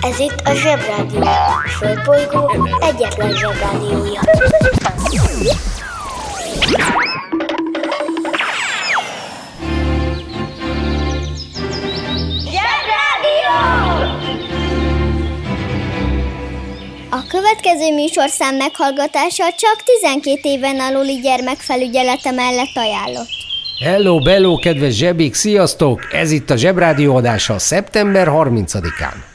Ez itt a Zsebrádió. A Földbolygó egyetlen Zsebrádiója. Zsebrádió! A következő műsorszám meghallgatása csak 12 éven aluli gyermekfelügyelete mellett ajánlott. Hello, bello, kedves zsebik, sziasztok! Ez itt a Zsebrádió adása szeptember 30-án.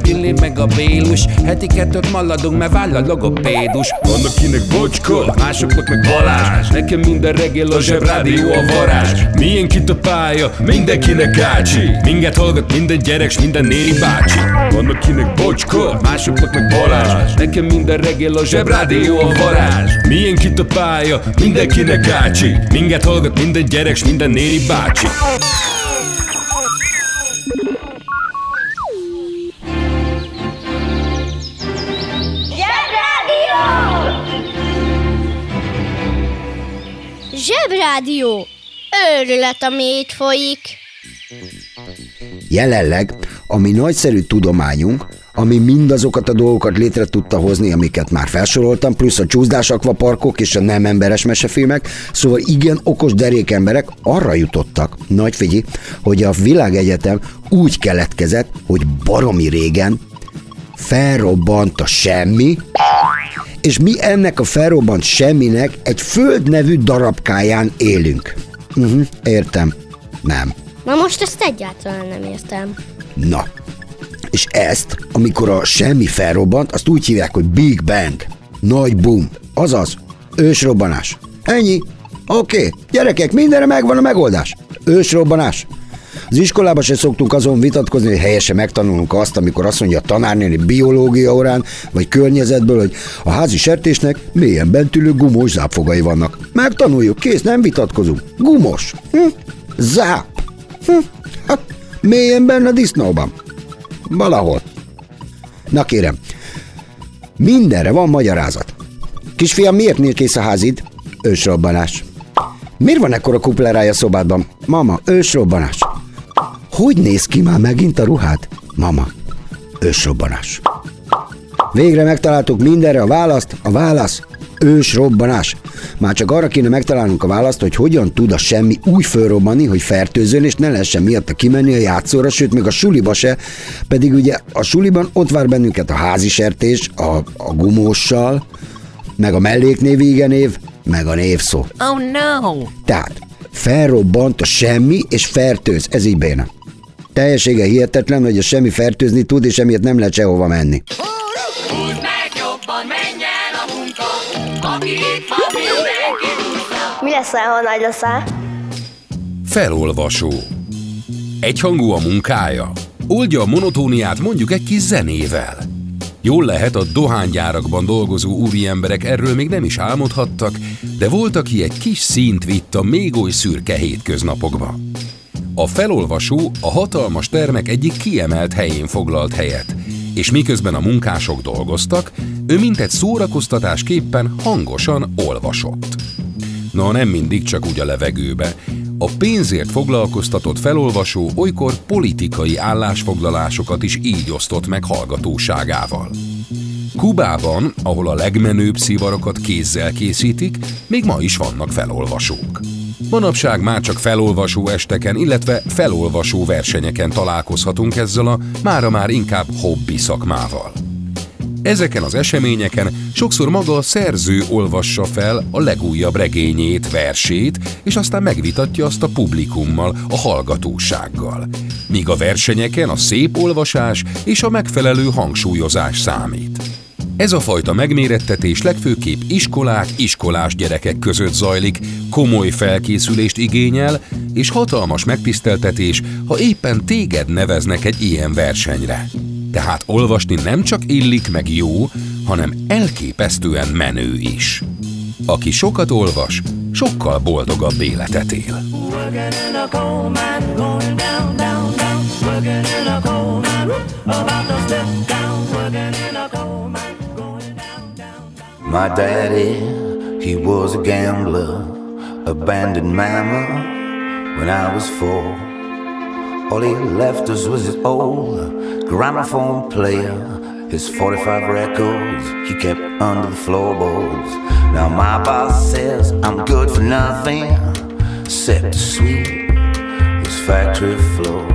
Gyüli, meg a Bélus. Heti kettőt maladunk, mert váll a logopédus. Van akinek bocska, másoknak meg Balázs. Nekem minden reggel a zsebrádió a varázs. Milyen kit a pálya, mindenkinek ácsi. Minket hallgat minden gyerek, s minden néri bácsi. Van akinek bocska, másoknak meg Balázs. Nekem minden reggel a zsebrádió a varázs. Milyen kit a pálya, mindenkinek ácsi. Minket hallgat minden gyerek, s minden néri bácsi Zsebrádió! Őrület, ami itt folyik. Jelenleg a mi nagyszerű tudományunk, ami mindazokat a dolgokat létre tudta hozni, amiket már felsoroltam, plusz a csúszdás akvaparkok és a nem emberes mesefilmek, szóval igen okos derék emberek arra jutottak, nagy figyi, hogy a világegyetem úgy keletkezett, hogy baromi régen felrobbant a semmi, és mi ennek a felrobbant semminek egy föld nevű darabkáján élünk. Uh-huh, értem. Nem. Na most ezt egyáltalán nem értem. Na, és ezt, amikor a semmi felrobbant, azt úgy hívják, hogy Big Bang. Nagy boom. Azaz, ősrobbanás. Ennyi. Oké, okay. gyerekek, mindenre megvan a megoldás. Ősrobbanás. Az iskolában se szoktunk azon vitatkozni, hogy helyesen megtanulunk azt, amikor azt mondja a tanárnéni biológia órán, vagy környezetből, hogy a házi sertésnek mélyen bentülő gumós zápfogai vannak. Megtanuljuk, kész, nem vitatkozunk. Gumos. Hm? Záp. Hm? Ha, mélyen benne a disznóban. Valahol. Na kérem, mindenre van magyarázat. Kisfiam, miért nél kész a házid? Ősrobbanás. Miért van ekkora kuplerája szobádban? Mama, ősrobbanás. Hogy néz ki már megint a ruhád? Mama, ősrobbanás. Végre megtaláltuk mindenre a választ, a válasz ősrobbanás. Már csak arra kéne megtalálnunk a választ, hogy hogyan tud a semmi úgy fölrobbanni, hogy fertőzön, és ne lehessen miatta kimenni a játszóra, sőt, még a suliba se, pedig ugye a suliban ott vár bennünket a házi sertés, a, a gumóssal, meg a melléknév igenév, meg a névszó. Oh no! Tehát felrobbant a semmi és fertőz, ez így béna. Teljessége hihetetlen, hogy a semmi fertőzni tud, és emiatt nem lehet sehova menni. Mi leszel, ha nagy leszel? Felolvasó. Egyhangú a munkája. Oldja a monotóniát mondjuk egy kis zenével. Jól lehet, a dohánygyárakban dolgozó úriemberek erről még nem is álmodhattak, de volt, aki egy kis színt vitt a még oly szürke hétköznapokba. A felolvasó a hatalmas termek egyik kiemelt helyén foglalt helyet, és miközben a munkások dolgoztak, ő mintegy szórakoztatásképpen hangosan olvasott. Na, nem mindig csak úgy a levegőbe. A pénzért foglalkoztatott felolvasó olykor politikai állásfoglalásokat is így osztott meg hallgatóságával. Kubában, ahol a legmenőbb szivarokat kézzel készítik, még ma is vannak felolvasók. Manapság már csak felolvasó esteken, illetve felolvasó versenyeken találkozhatunk ezzel a mára már inkább hobbi szakmával. Ezeken az eseményeken sokszor maga a szerző olvassa fel a legújabb regényét, versét, és aztán megvitatja azt a publikummal, a hallgatósággal. Míg a versenyeken a szép olvasás és a megfelelő hangsúlyozás számít. Ez a fajta megmérettetés legfőképp iskolák, iskolás gyerekek között zajlik, komoly felkészülést igényel, és hatalmas megtiszteltetés, ha éppen téged neveznek egy ilyen versenyre. Tehát olvasni nem csak illik meg jó, hanem elképesztően menő is. Aki sokat olvas, sokkal boldogabb életet él. Working My daddy, he was a gambler, abandoned mama when I was four. All he left us was his old gramophone player, his 45 records he kept under the floorboards. Now my boss says I'm good for nothing except to sweep his factory floor.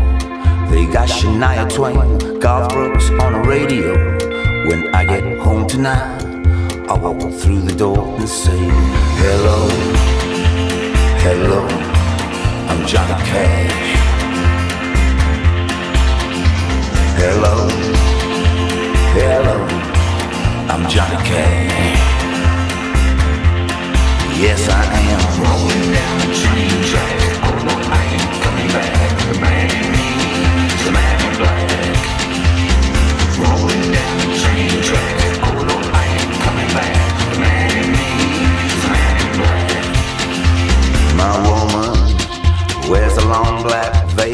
They got Shania Twain, Garth Brooks on the radio. When I get home tonight, I walk through the door and say, Hello, hello, I'm Johnny Cash. Hello, hello, I'm Johnny Cash. Yes, I am. Rolling down the train track.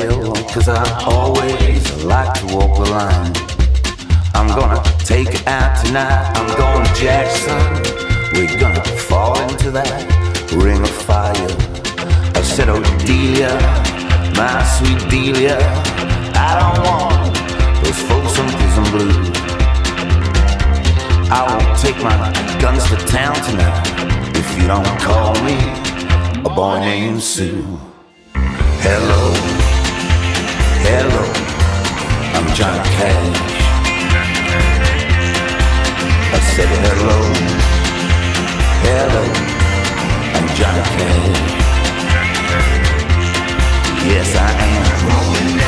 Veil Cause I always like to walk the line. I'm gonna take it out tonight. I'm going to Jackson We're gonna fall into that ring of fire. I said, oh Delia, my sweet Delia I don't want those folks on prison blues I won't take my guns to town tonight If you don't call me a boy named Sue. Hello, I'm Johnny Cash. I said hello, hello, I'm Johnny Cash. Yes, I am.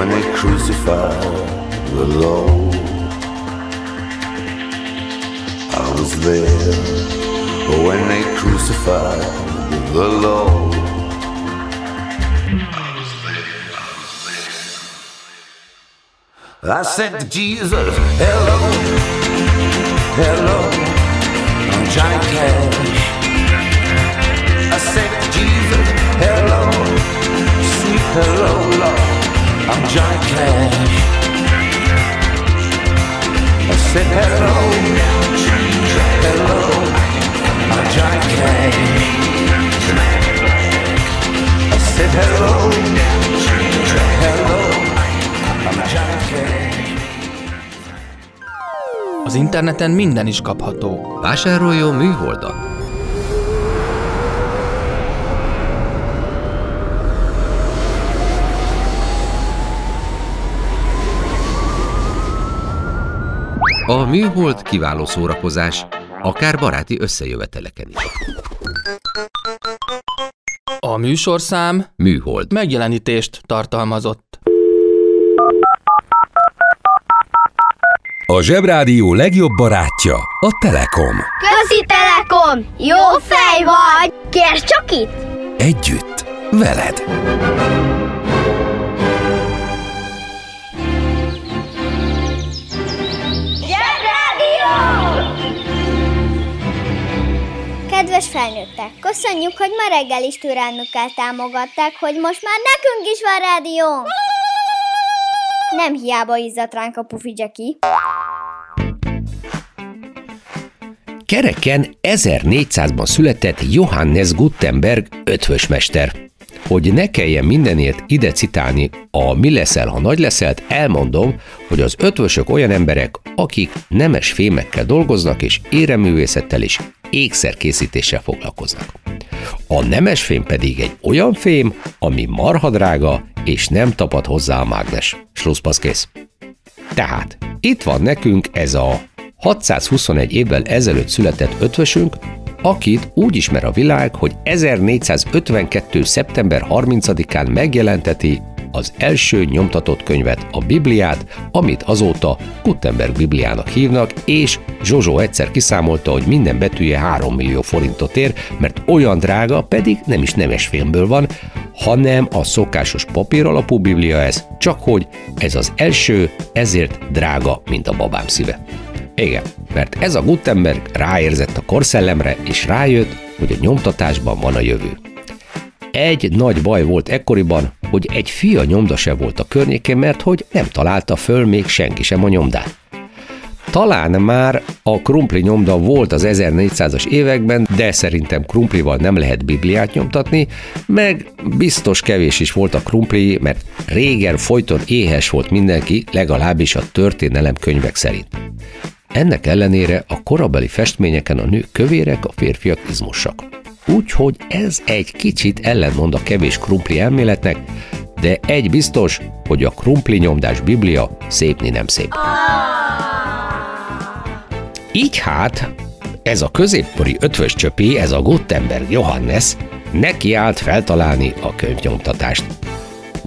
When they crucified the Lord. I was there when they crucified the Lord. I was there. I said to Jesus, hello, hello, I'm Johnny Cash. Interneten minden is kapható. Vásároljon műholdat! A műhold kiváló szórakozás, akár baráti összejöveteleken is. A műsorszám Műhold. megjelenítést tartalmazott. A Zsebrádió legjobb barátja a Telekom. Közi Telekom! Jó fej vagy! Kérd csak itt! Együtt, veled. Kedves felnőttek, köszönjük, hogy ma reggel is türelmükkel támogatták, hogy most már nekünk is van rádió! Nem hiába izzadt ránk a pufi Jackie. Kereken 1400-ban született Johannes Gutenberg ötvösmester. Hogy ne kelljen mindenért ide citálni a mi leszel, ha nagy leszelt, elmondom, hogy az ötvösök olyan emberek, akik nemes fémekkel dolgoznak, és éreművészettel és ékszerkészítéssel foglalkoznak. A nemes fém pedig egy olyan fém, ami marha drága, és nem tapad hozzá a mágnes. Slusszpasz kész. Tehát itt van nekünk ez a 621 évvel ezelőtt született ötvösünk, akit úgy ismer a világ, hogy 1452. szeptember 30-án megjelenteti az első nyomtatott könyvet, a Bibliát, amit azóta Gutenberg Bibliának hívnak, és Zsozsó egyszer kiszámolta, hogy minden betűje 3 millió forintot ér, mert olyan drága, pedig nem is nemes filmből van, hanem a szokásos papír alapú Biblia ez, csak hogy ez az első, ezért drága, mint a babám szíve. Igen, mert ez a Gutenberg ráérzett a korszellemre, és rájött, hogy a nyomtatásban van a jövő. Egy nagy baj volt ekkoriban, hogy egy fia nyomda se volt a környékén, mert hogy nem találta föl még senki sem a nyomdát. Talán már a krumpli nyomda volt az 1400-as években, de szerintem krumplival nem lehet Bibliát nyomtatni, meg biztos kevés is volt a krumpli, mert régen folyton éhes volt mindenki, legalábbis a történelem könyvek szerint. Ennek ellenére a korabeli festményeken a nők kövérek, a férfiak izmosak. Úgyhogy ez egy kicsit ellentmond a kevés krumpli elméletnek, de egy biztos, hogy a krumpli nyomdás biblia szépni nem szép. Így hát, ez a középkori ötvös csöpi, ez a Gutenberg Johannes neki állt feltalálni a könyvnyomtatást.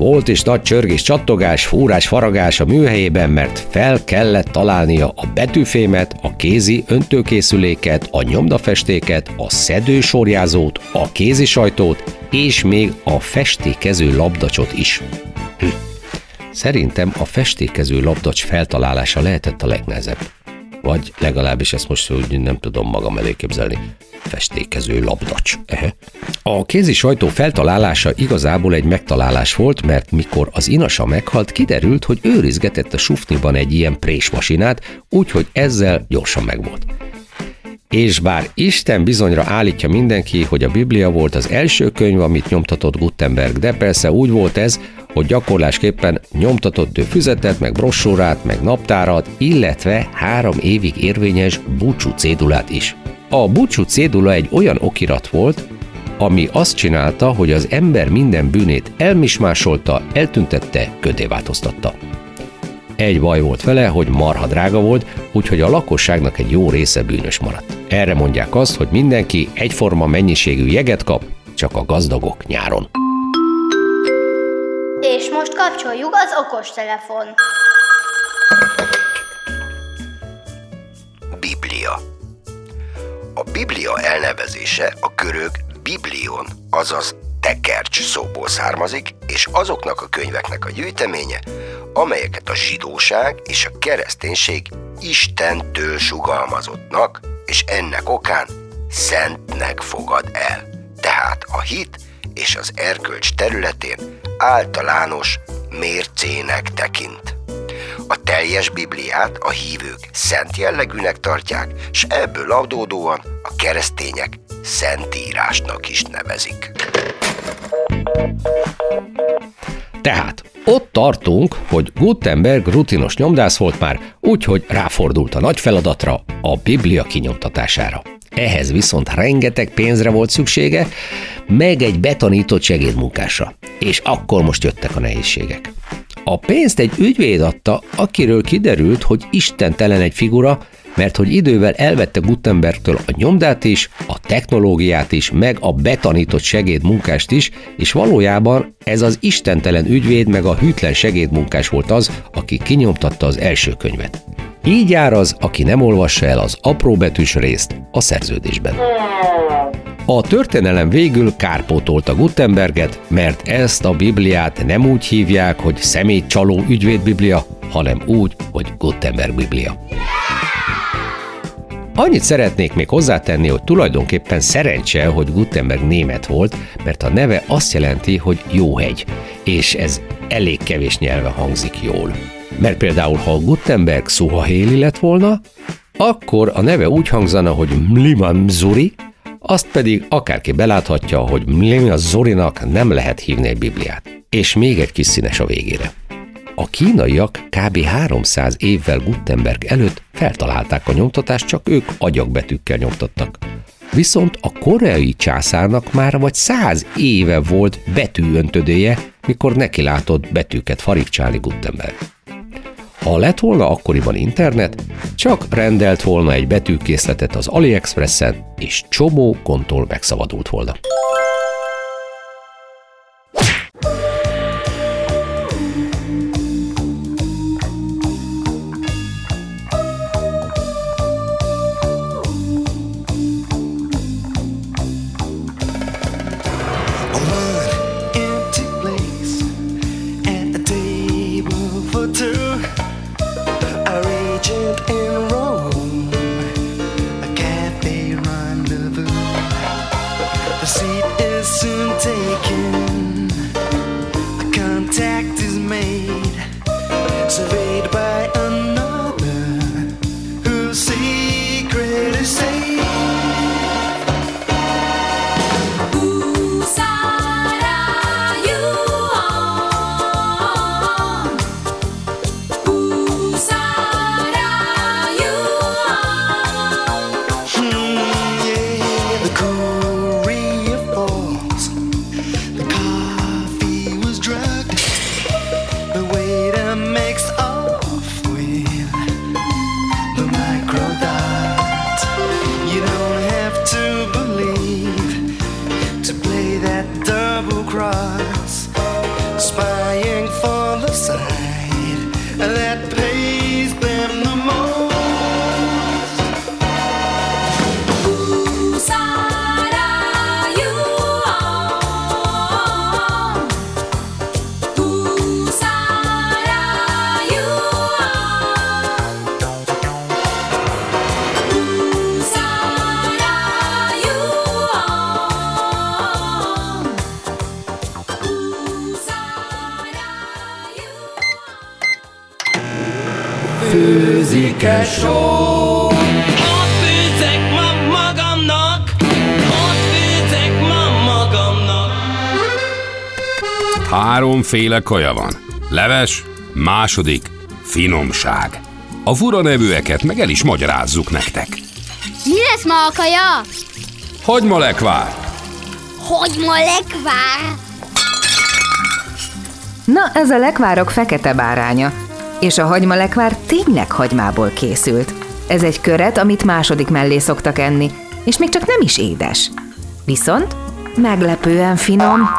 Volt is nagy csörgés, csattogás, fúrás, faragás a műhelyében, mert fel kellett találnia a betűfémet, a kézi öntőkészüléket, a nyomdafestéket, a szedősorjázót, a kézi sajtót, és még a festékező labdacsot is. Hm. Szerintem a festékező labdacs feltalálása lehetett a legnehezebb. Vagy legalábbis ezt most úgy nem tudom magam elé képzelni. Festékező labdacs. Ehe. A kézi sajtó feltalálása igazából egy megtalálás volt, mert mikor az inasa meghalt, kiderült, hogy őrizgetett a sufniban egy ilyen présmasinát, úgyhogy ezzel gyorsan megvolt. És bár Isten bizonyra állítja mindenki, hogy a Biblia volt az első könyv, amit nyomtatott Gutenberg, de persze úgy volt ez, hogy gyakorlásképpen nyomtatott ő füzetet, meg brossúrát, meg naptárat, illetve három évig érvényes búcsú cédulát is. A búcsú cédula egy olyan okirat volt, ami azt csinálta, hogy az ember minden bűnét elmismásolta, eltüntette, ködé változtatta. Egy baj volt vele, hogy marha drága volt, úgyhogy a lakosságnak egy jó része bűnös maradt. Erre mondják azt, hogy mindenki egyforma mennyiségű jeget kap, csak a gazdagok nyáron. És most kapcsoljuk az okostelefon. Biblia. A Biblia elnevezése a görög biblion, azaz tekercs szóból származik, és azoknak a könyveknek a gyűjteménye, amelyeket a zsidóság és a kereszténység Istentől sugalmazottnak, és ennek okán szentnek fogad el. Tehát a hit és az erkölcs területén általános mércének tekint. A teljes Bibliát a hívők szent jellegűnek tartják, s ebből adódóan a keresztények szentírásnak is nevezik. Tehát ott tartunk, hogy Gutenberg rutinos nyomdász volt már, úgyhogy ráfordult a nagy feladatra, a Biblia kinyomtatására. Ehhez viszont rengeteg pénzre volt szüksége, meg egy betanított segédmunkásra. És akkor most jöttek a nehézségek. A pénzt egy ügyvéd adta, akiről kiderült, hogy istentelen egy figura, mert hogy idővel elvette Gutenbergtől a nyomdát is, a technológiát is, meg a betanított segédmunkást is, és valójában ez az istentelen ügyvéd meg a hűtlen segédmunkás volt az, aki kinyomtatta az első könyvet. Így jár az, aki nem olvassa el az apróbetűs részt a szerződésben. A történelem végül kárpótolta Gutenberget, mert ezt a Bibliát nem úgy hívják, hogy személycsaló ügyvédbiblia, hanem úgy, hogy Gutenberg Biblia. Annyit szeretnék még hozzátenni, hogy tulajdonképpen szerencse, hogy Gutenberg német volt, mert a neve azt jelenti, hogy jó hegy, és ez elég kevés nyelve hangzik jól. Mert például, ha Gutenberg Szuhahéli lett volna, akkor a neve úgy hangzana, hogy Mliman Zuri, azt pedig akárki beláthatja, hogy Mliman Zurinak nem lehet hívni egy Bibliát. És még egy kis színes a végére. A kínaiak kb. 300 évvel Gutenberg előtt feltalálták a nyomtatást, csak ők agyagbetűkkel nyomtattak. Viszont a koreai császárnak már vagy száz éve volt betűöntödője, mikor neki látott betűket farigcsálni Gutenberg. Ha lett volna akkoriban internet, csak rendelt volna egy betűkészletet az AliExpressen, és csomó kontól megszabadult volna. The seat Háromféle kaja van. Leves, második, finomság. A fura nevűeket meg el is magyarázzuk nektek. Mi lesz ma a kaja? Hogy ma lekvár? Hogy ma lekvár? Na, ez a lekvárok fekete báránya. És a hagymalekvár tényleg hagymából készült. Ez egy köret, amit második mellé szoktak enni, és még csak nem is édes. Viszont meglepően finom.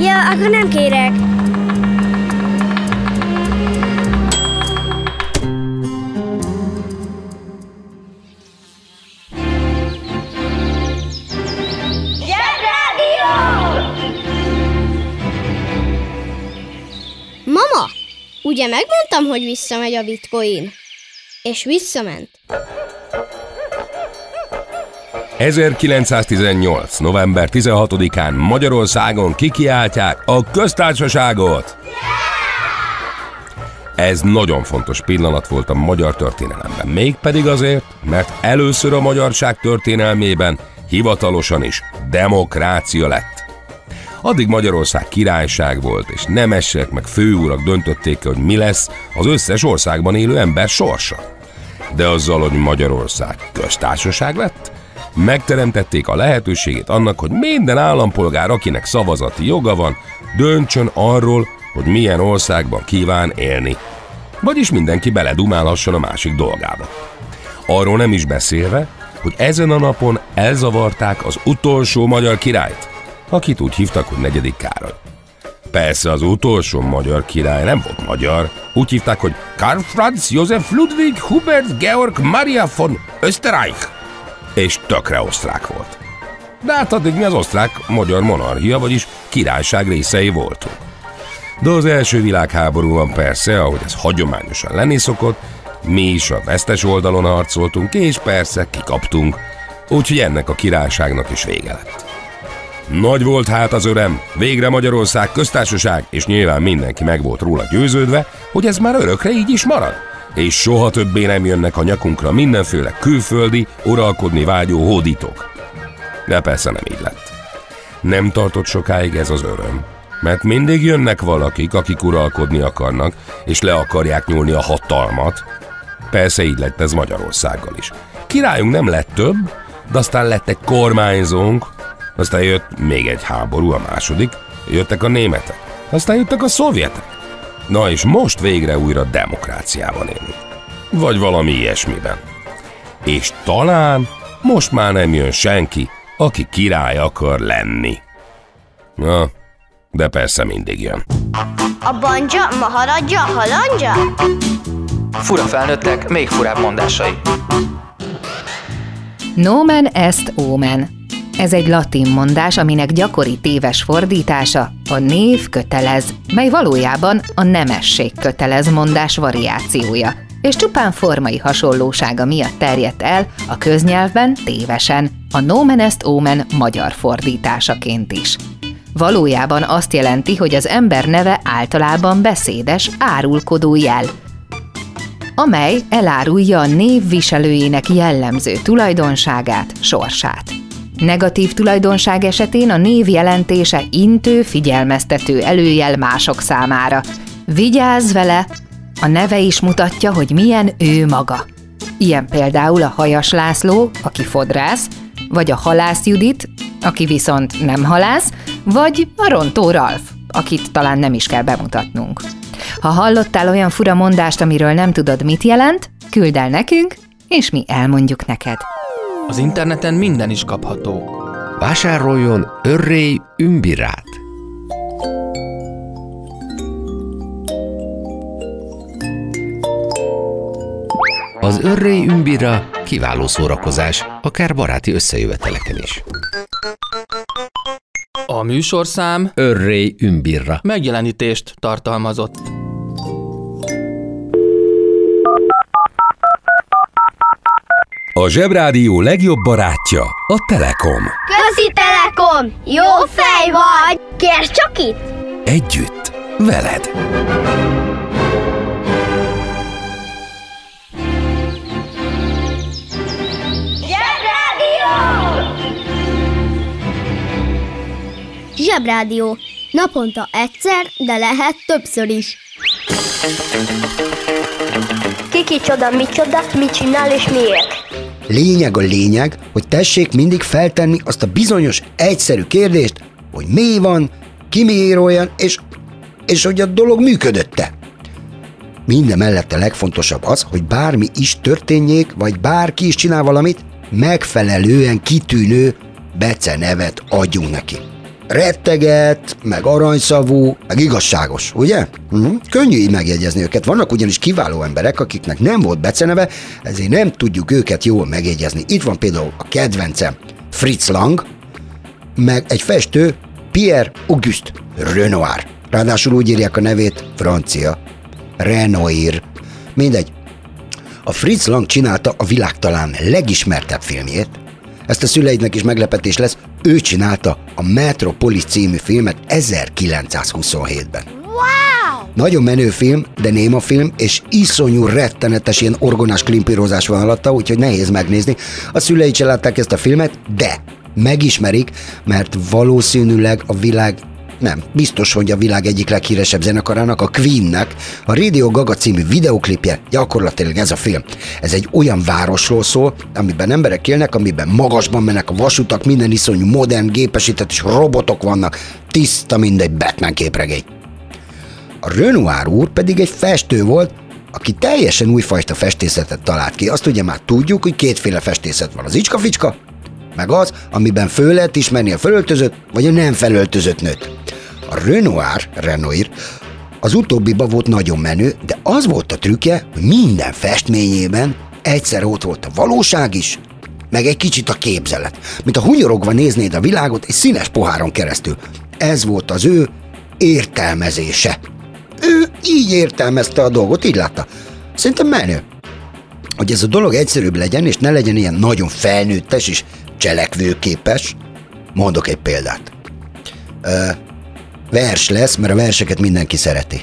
Ja, akkor nem kérek. Mama, ugye megmondtam, hogy visszamegy a bitcoin? És visszament. 1918. november 16-án Magyarországon kikiáltják a köztársaságot. Ez nagyon fontos pillanat volt a magyar történelemben. Mégpedig azért, mert először a magyarság történelmében hivatalosan is demokrácia lett. Addig Magyarország királyság volt, és nemesek meg főurak döntötték hogy mi lesz az összes országban élő ember sorsa. De azzal, hogy Magyarország köztársaság lett, megteremtették a lehetőségét annak, hogy minden állampolgár, akinek szavazati joga van, döntsön arról, hogy milyen országban kíván élni. Vagyis mindenki beledumálhasson a másik dolgába. Arról nem is beszélve, hogy ezen a napon elzavarták az utolsó magyar királyt, akit úgy hívtak, hogy negyedik Károly. Persze az utolsó magyar király nem volt magyar, úgy hívták, hogy Karl Franz Josef Ludwig Hubert Georg Maria von Österreich, és tökre osztrák volt. De hát addig mi az osztrák-magyar monarchia, vagyis királyság részei voltunk. De az első világháborúban persze, ahogy ez hagyományosan lenni szokott, mi is a vesztes oldalon harcoltunk, és persze kikaptunk, úgyhogy ennek a királyságnak is vége lett. Nagy volt hát az örem, végre Magyarország köztársaság, és nyilván mindenki meg volt róla győződve, hogy ez már örökre így is marad. És soha többé nem jönnek a nyakunkra mindenféle külföldi, uralkodni vágyó hódítók. De persze nem így lett. Nem tartott sokáig ez az öröm, mert mindig jönnek valakik, akik uralkodni akarnak, és le akarják nyúlni a hatalmat. Persze így lett ez Magyarországgal is. Királyunk nem lett több, de aztán lett egy kormányzónk, aztán jött még egy háború, a második, jöttek a németek, aztán jöttek a szovjetek. Na és most végre újra demokráciában élünk. Vagy valami ilyesmiben. És talán most már nem jön senki, aki király akar lenni. Na, de persze mindig jön. A banja, maharadja, halandja? Fura felnőttek, még furább mondásai. Nomen est omen. Ez egy latin mondás, aminek gyakori téves fordítása a név kötelez, mely valójában a nemesség kötelez mondás variációja, és csupán formai hasonlósága miatt terjedt el a köznyelvben tévesen, a nomen est omen magyar fordításaként is. Valójában azt jelenti, hogy az ember neve általában beszédes, árulkodó jel, amely elárulja a név viselőjének jellemző tulajdonságát, sorsát. Negatív tulajdonság esetén a név jelentése intő, figyelmeztető előjel mások számára. Vigyázz vele! A neve is mutatja, hogy milyen ő maga. Ilyen például a Hajas László, aki fodrász, vagy a Halász Judit, aki viszont nem halász, vagy a Rontó Ralf, akit talán nem is kell bemutatnunk. Ha hallottál olyan fura mondást, amiről nem tudod, mit jelent, küld el nekünk, és mi elmondjuk neked. Az interneten minden is kapható. Vásároljon örrély ümbirát. Az örrély ümbira kiváló szórakozás, akár baráti összejöveteleken is. A műsorszám Örrély ümbirra. megjelenítést tartalmazott. A Zsebrádió legjobb barátja a Telekom. Közi Telekom! Jó fej vagy! Kérd csak itt! Együtt, veled. Zsebrádió! Zsebrádió. Naponta egyszer, de lehet többször is. Kiki csoda, micsoda, mit csinál és miért? Lényeg a lényeg, hogy tessék mindig feltenni azt a bizonyos, egyszerű kérdést, hogy mi van, ki miért olyan, és, és hogy a dolog működötte. Minden mellett a legfontosabb az, hogy bármi is történjék, vagy bárki is csinál valamit, megfelelően kitűnő becenevet adjunk neki. Retteget, meg aranyszavú, meg igazságos, ugye? Uh-huh. Könnyű így megjegyezni őket. Vannak ugyanis kiváló emberek, akiknek nem volt beceneve, ezért nem tudjuk őket jól megjegyezni. Itt van például a kedvencem, Fritz Lang, meg egy festő, Pierre Auguste Renoir. Ráadásul úgy írják a nevét, francia. Renoir. Mindegy. A Fritz Lang csinálta a világ talán legismertebb filmjét. Ezt a szüleidnek is meglepetés lesz, ő csinálta a Metropolis című filmet 1927-ben. Wow! Nagyon menő film, de néma film, és iszonyú rettenetes ilyen orgonás klimpírozás van alatta, úgyhogy nehéz megnézni. A szülei se látták ezt a filmet, de megismerik, mert valószínűleg a világ nem, biztos, hogy a világ egyik leghíresebb zenekarának, a Queennek, a Radio Gaga című videoklipje gyakorlatilag ez a film. Ez egy olyan városról szól, amiben emberek élnek, amiben magasban mennek a vasutak, minden iszonyú modern, gépesített és robotok vannak, tiszta mindegy Batman képregény. A Renoir úr pedig egy festő volt, aki teljesen újfajta festészetet talált ki. Azt ugye már tudjuk, hogy kétféle festészet van. Az icska-ficska, meg az, amiben föl lehet ismerni a felöltözött, vagy a nem felöltözött nőt. A Renoir, Renoir, az utóbbiba volt nagyon menő, de az volt a trükkje, hogy minden festményében egyszer ott volt a valóság is, meg egy kicsit a képzelet. Mint a hunyorogva néznéd a világot egy színes poháron keresztül. Ez volt az ő értelmezése. Ő így értelmezte a dolgot, így látta. Szerintem menő. Hogy ez a dolog egyszerűbb legyen, és ne legyen ilyen nagyon felnőttes és cselekvőképes, mondok egy példát. Ö, vers lesz, mert a verseket mindenki szereti.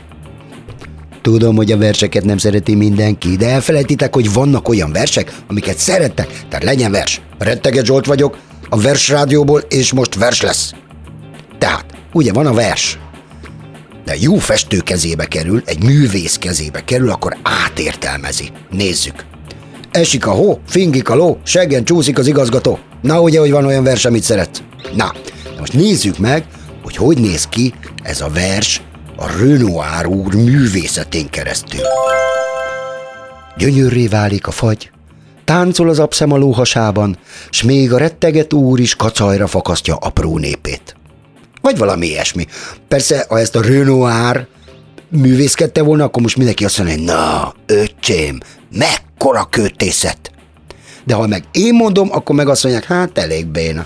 Tudom, hogy a verseket nem szereti mindenki, de elfelejtitek, hogy vannak olyan versek, amiket szerettek, tehát legyen vers. Retteget Zsolt vagyok, a Vers Rádióból, és most vers lesz. Tehát, ugye van a vers, de jó festő kezébe kerül, egy művész kezébe kerül, akkor átértelmezi. Nézzük. Esik a hó, fingik a ló, seggen csúszik az igazgató. Na ugye, hogy van olyan vers, amit szeretsz? Na, most nézzük meg, hogy hogy néz ki ez a vers a Renoir úr művészetén keresztül. Gyönyörré válik a fagy, táncol az abszem a lóhasában, s még a retteget úr is kacajra fakasztja apró népét. Vagy valami ilyesmi. Persze, ha ezt a Renoir művészkedte volna, akkor most mindenki azt mondja, hogy na, öcsém, mekkora költészet. De ha meg én mondom, akkor meg azt mondják, hát elég béna.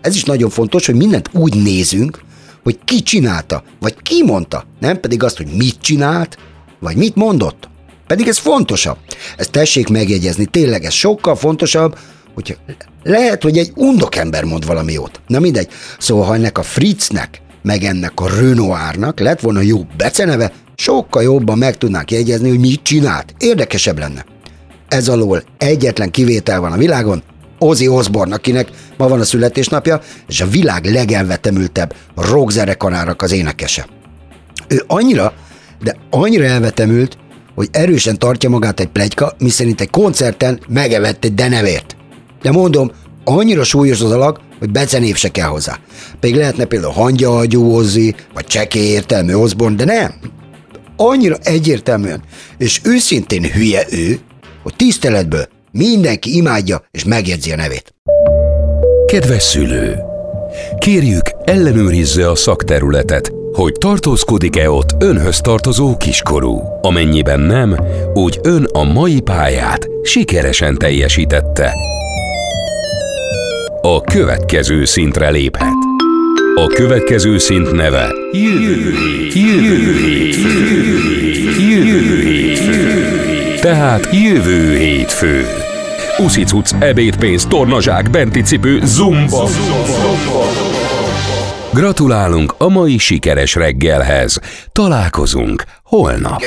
Ez is nagyon fontos, hogy mindent úgy nézünk, hogy ki csinálta, vagy ki mondta, nem pedig azt, hogy mit csinált, vagy mit mondott. Pedig ez fontosabb. Ezt tessék megjegyezni, tényleg ez sokkal fontosabb, hogy lehet, hogy egy undokember mond valami jót. Na mindegy. Szóval, ha ennek a Fritznek, meg ennek a Renoirnak lett volna jó beceneve, sokkal jobban meg tudnánk jegyezni, hogy mit csinált. Érdekesebb lenne. Ez alól egyetlen kivétel van a világon, Ozzy Osbourne, akinek ma van a születésnapja, és a világ legelvetemültebb rockzenekarának az énekese. Ő annyira, de annyira elvetemült, hogy erősen tartja magát egy plegyka, miszerint egy koncerten megevett egy denevért. De mondom, annyira súlyos az alag, hogy becenév se kell hozzá. Pedig lehetne például hangyahagyú Ozzy, vagy csekély értelmű Osborne, de nem. Annyira egyértelműen, és őszintén hülye ő, hogy tiszteletből mindenki imádja és megjegyzi a nevét. Kedves szülő! Kérjük, ellenőrizze a szakterületet, hogy tartózkodik-e ott önhöz tartozó kiskorú. Amennyiben nem, úgy ön a mai pályát sikeresen teljesítette. A következő szintre léphet. A következő szint neve Jövő hét, jövő jövő hétfő. Tehát jövő hétfő. Uszicuc, ebédpénz, tornazsák, benti cipő, zumba. Gratulálunk a mai sikeres reggelhez. Találkozunk holnap.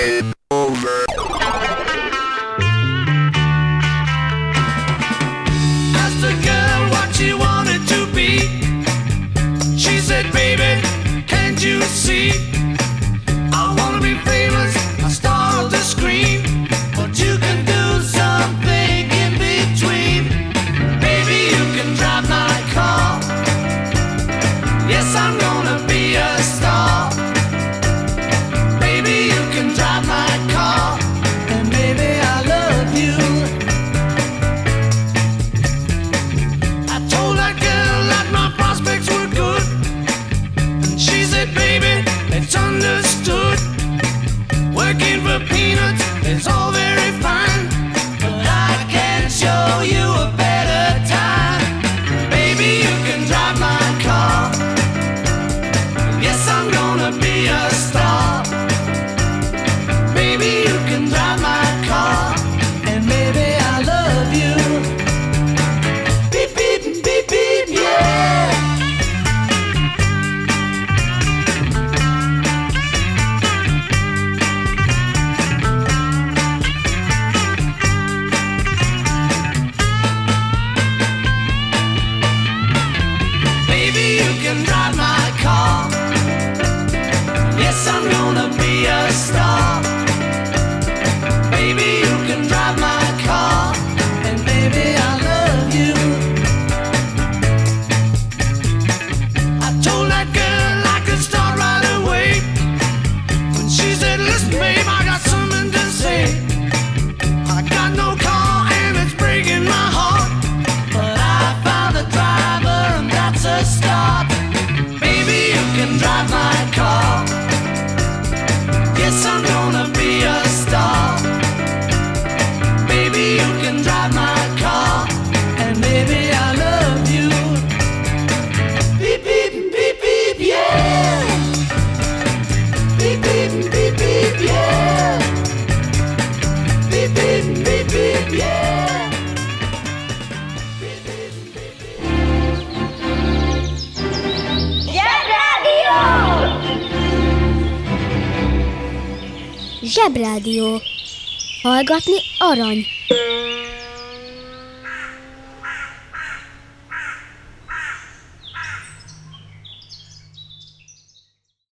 Arany.